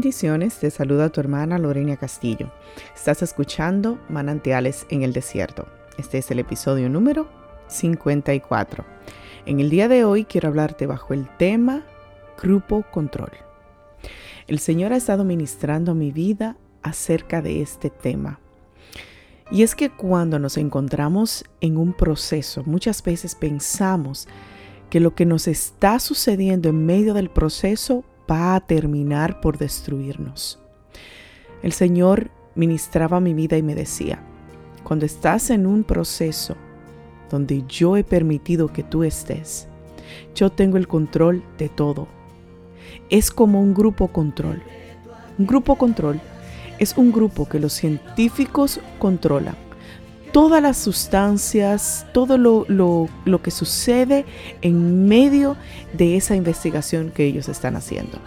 Bendiciones, te saluda tu hermana Lorena Castillo. Estás escuchando Manantiales en el Desierto. Este es el episodio número 54. En el día de hoy quiero hablarte bajo el tema Grupo Control. El Señor ha estado ministrando mi vida acerca de este tema. Y es que cuando nos encontramos en un proceso, muchas veces pensamos que lo que nos está sucediendo en medio del proceso va a terminar por destruirnos. El Señor ministraba mi vida y me decía, cuando estás en un proceso donde yo he permitido que tú estés, yo tengo el control de todo. Es como un grupo control. Un grupo control es un grupo que los científicos controlan todas las sustancias, todo lo, lo, que sucede en medio de esa investigación que ellos están haciendo.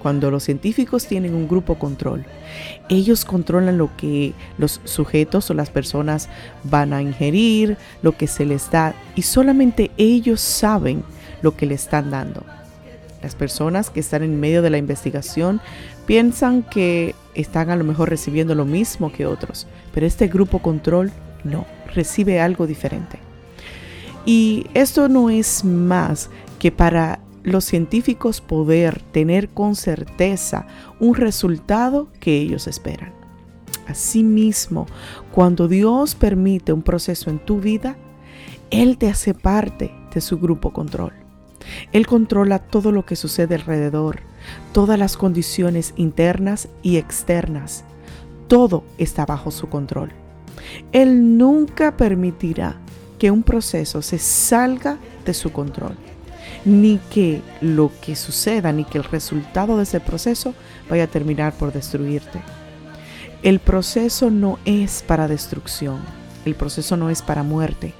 Cuando los científicos tienen un grupo control, ellos controlan lo que los sujetos o las personas van a ingerir, lo que se les da, y solamente ellos saben lo que le están dando. Las personas que están en medio de la investigación piensan que están a lo mejor recibiendo lo mismo que otros, pero este grupo control no, recibe algo diferente. Y esto no es más que para los científicos poder tener con certeza un resultado que ellos esperan. Asimismo, cuando Dios permite un proceso en tu vida, Él te hace parte de su grupo control. Él controla todo lo que sucede alrededor, todas las condiciones internas y externas. Todo está bajo su control. Él nunca permitirá que un proceso se salga de su control, ni que lo que suceda, ni que el resultado de ese proceso vaya a terminar por destruirte. El proceso no es para destrucción, el proceso no es para muerte,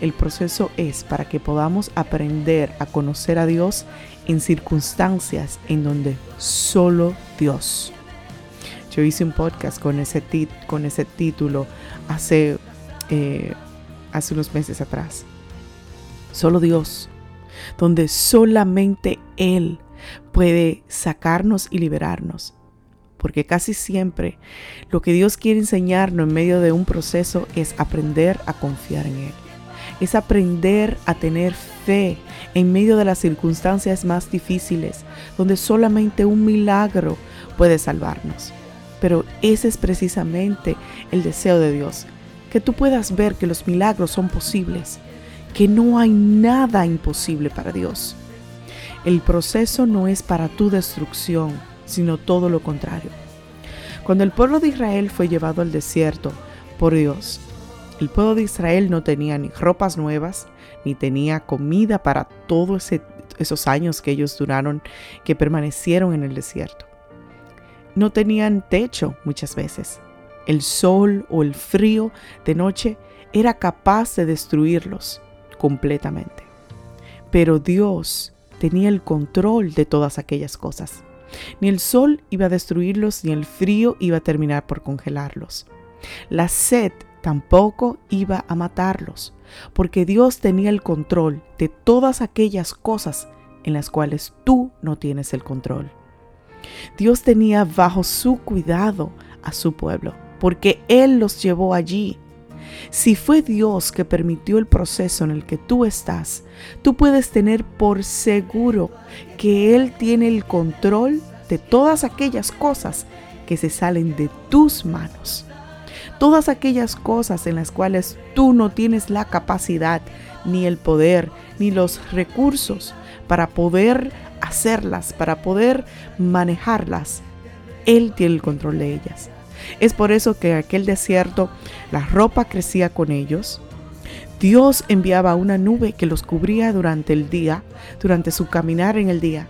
el proceso es para que podamos aprender a conocer a Dios en circunstancias en donde solo Dios yo hice un podcast con ese, con ese título hace, eh, hace unos meses atrás. Solo Dios, donde solamente Él puede sacarnos y liberarnos. Porque casi siempre lo que Dios quiere enseñarnos en medio de un proceso es aprender a confiar en Él. Es aprender a tener fe en medio de las circunstancias más difíciles, donde solamente un milagro puede salvarnos. Pero ese es precisamente el deseo de Dios, que tú puedas ver que los milagros son posibles, que no hay nada imposible para Dios. El proceso no es para tu destrucción, sino todo lo contrario. Cuando el pueblo de Israel fue llevado al desierto por Dios, el pueblo de Israel no tenía ni ropas nuevas, ni tenía comida para todos esos años que ellos duraron, que permanecieron en el desierto no tenían techo muchas veces. El sol o el frío de noche era capaz de destruirlos completamente. Pero Dios tenía el control de todas aquellas cosas. Ni el sol iba a destruirlos, ni el frío iba a terminar por congelarlos. La sed tampoco iba a matarlos, porque Dios tenía el control de todas aquellas cosas en las cuales tú no tienes el control. Dios tenía bajo su cuidado a su pueblo, porque Él los llevó allí. Si fue Dios que permitió el proceso en el que tú estás, tú puedes tener por seguro que Él tiene el control de todas aquellas cosas que se salen de tus manos. Todas aquellas cosas en las cuales tú no tienes la capacidad, ni el poder, ni los recursos para poder hacerlas, para poder manejarlas. Él tiene el control de ellas. Es por eso que en aquel desierto la ropa crecía con ellos. Dios enviaba una nube que los cubría durante el día, durante su caminar en el día.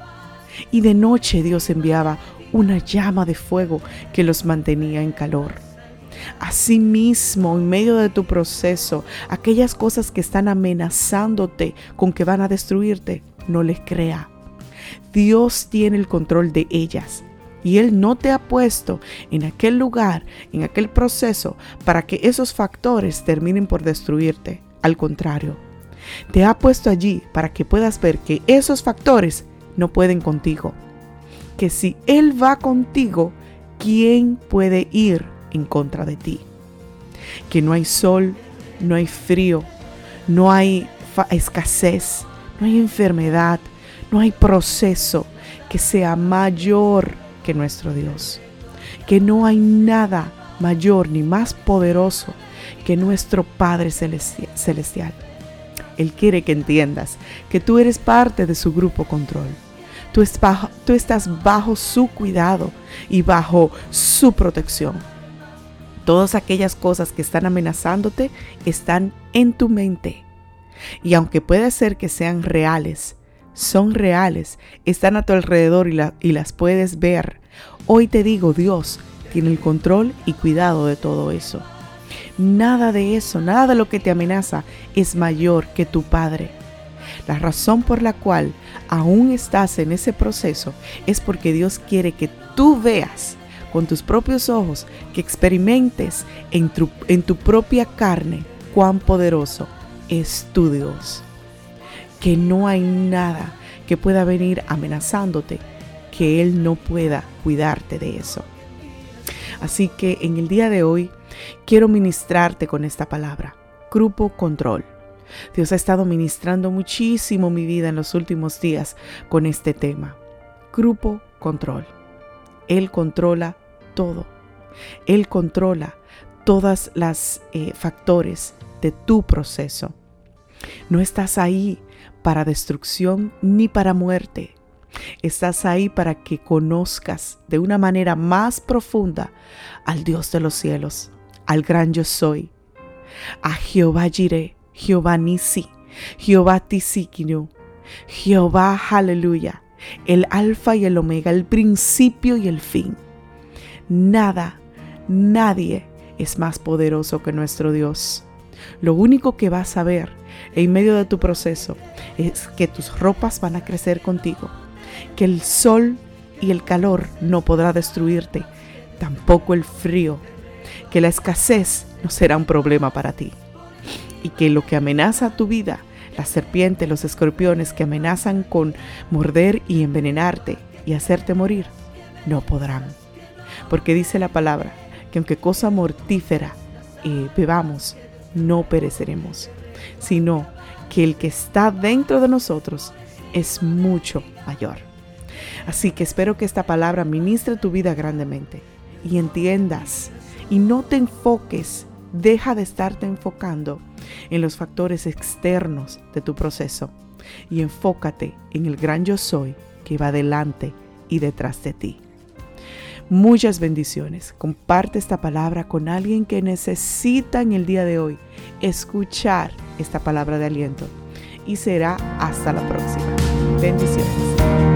Y de noche Dios enviaba una llama de fuego que los mantenía en calor. Asimismo, en medio de tu proceso, aquellas cosas que están amenazándote con que van a destruirte, no les crea. Dios tiene el control de ellas. Y Él no te ha puesto en aquel lugar, en aquel proceso, para que esos factores terminen por destruirte. Al contrario, te ha puesto allí para que puedas ver que esos factores no pueden contigo. que si Él va contigo, ¿quién puede ir en contra de ti? Que no hay sol, no hay frío, no hay escasez, no hay enfermedad, no hay proceso que sea mayor que nuestro Dios. Que no hay nada mayor ni más poderoso que nuestro Padre Celestial. Él quiere que entiendas que tú eres parte de su grupo control. Tú, tú estás bajo su cuidado y bajo su protección. Todas aquellas cosas que están amenazándote están en tu mente. Y aunque puede ser que sean reales, son reales, están a tu alrededor y, las puedes ver. Hoy te digo, Dios tiene el control y cuidado de todo eso. Nada de eso, nada de lo que te amenaza es mayor que tu Padre. La razón por la cual aún estás en ese proceso es porque Dios quiere que tú veas con tus propios ojos, que experimentes en tu, en tu propia carne cuán poderoso es tu Dios. Que no hay nada que pueda venir amenazándote que Él no pueda cuidarte de eso. Así que en el día de hoy quiero ministrarte con esta palabra, grupo control. Dios ha estado ministrando muchísimo mi vida en los últimos días con este tema, grupo control. Él controla todo. Él controla todas las eh, factores de tu proceso. No estás ahí para destrucción ni para muerte. Estás ahí para que conozcas de una manera más profunda al Dios de los cielos, al gran yo soy, a Jehová Jireh, Jehová Nisi, Jehová Tisikinu, Jehová Aleluya, el alfa y el omega, el principio y el fin. Nada, nadie es más poderoso que nuestro Dios. Lo único que vas a ver en medio de tu proceso es que tus ropas van a crecer contigo, que el sol y el calor no podrá destruirte, tampoco el frío, que la escasez no será un problema para ti y que lo que amenaza tu vida, las serpientes, los escorpiones que amenazan con morder y envenenarte y hacerte morir, no podrán. Porque dice la palabra que aunque cosa mortífera eh, bebamos, no pereceremos, sino que el que está dentro de nosotros es mucho mayor. Así que espero que esta palabra ministre tu vida grandemente y entiendas y no te enfoques, deja de estarte enfocando en los factores externos de tu proceso y enfócate en el gran yo soy que va delante y detrás de ti. Muchas bendiciones. Comparte esta palabra con alguien que necesita en el día de hoy escuchar esta palabra de aliento. Y será hasta la próxima. Bendiciones.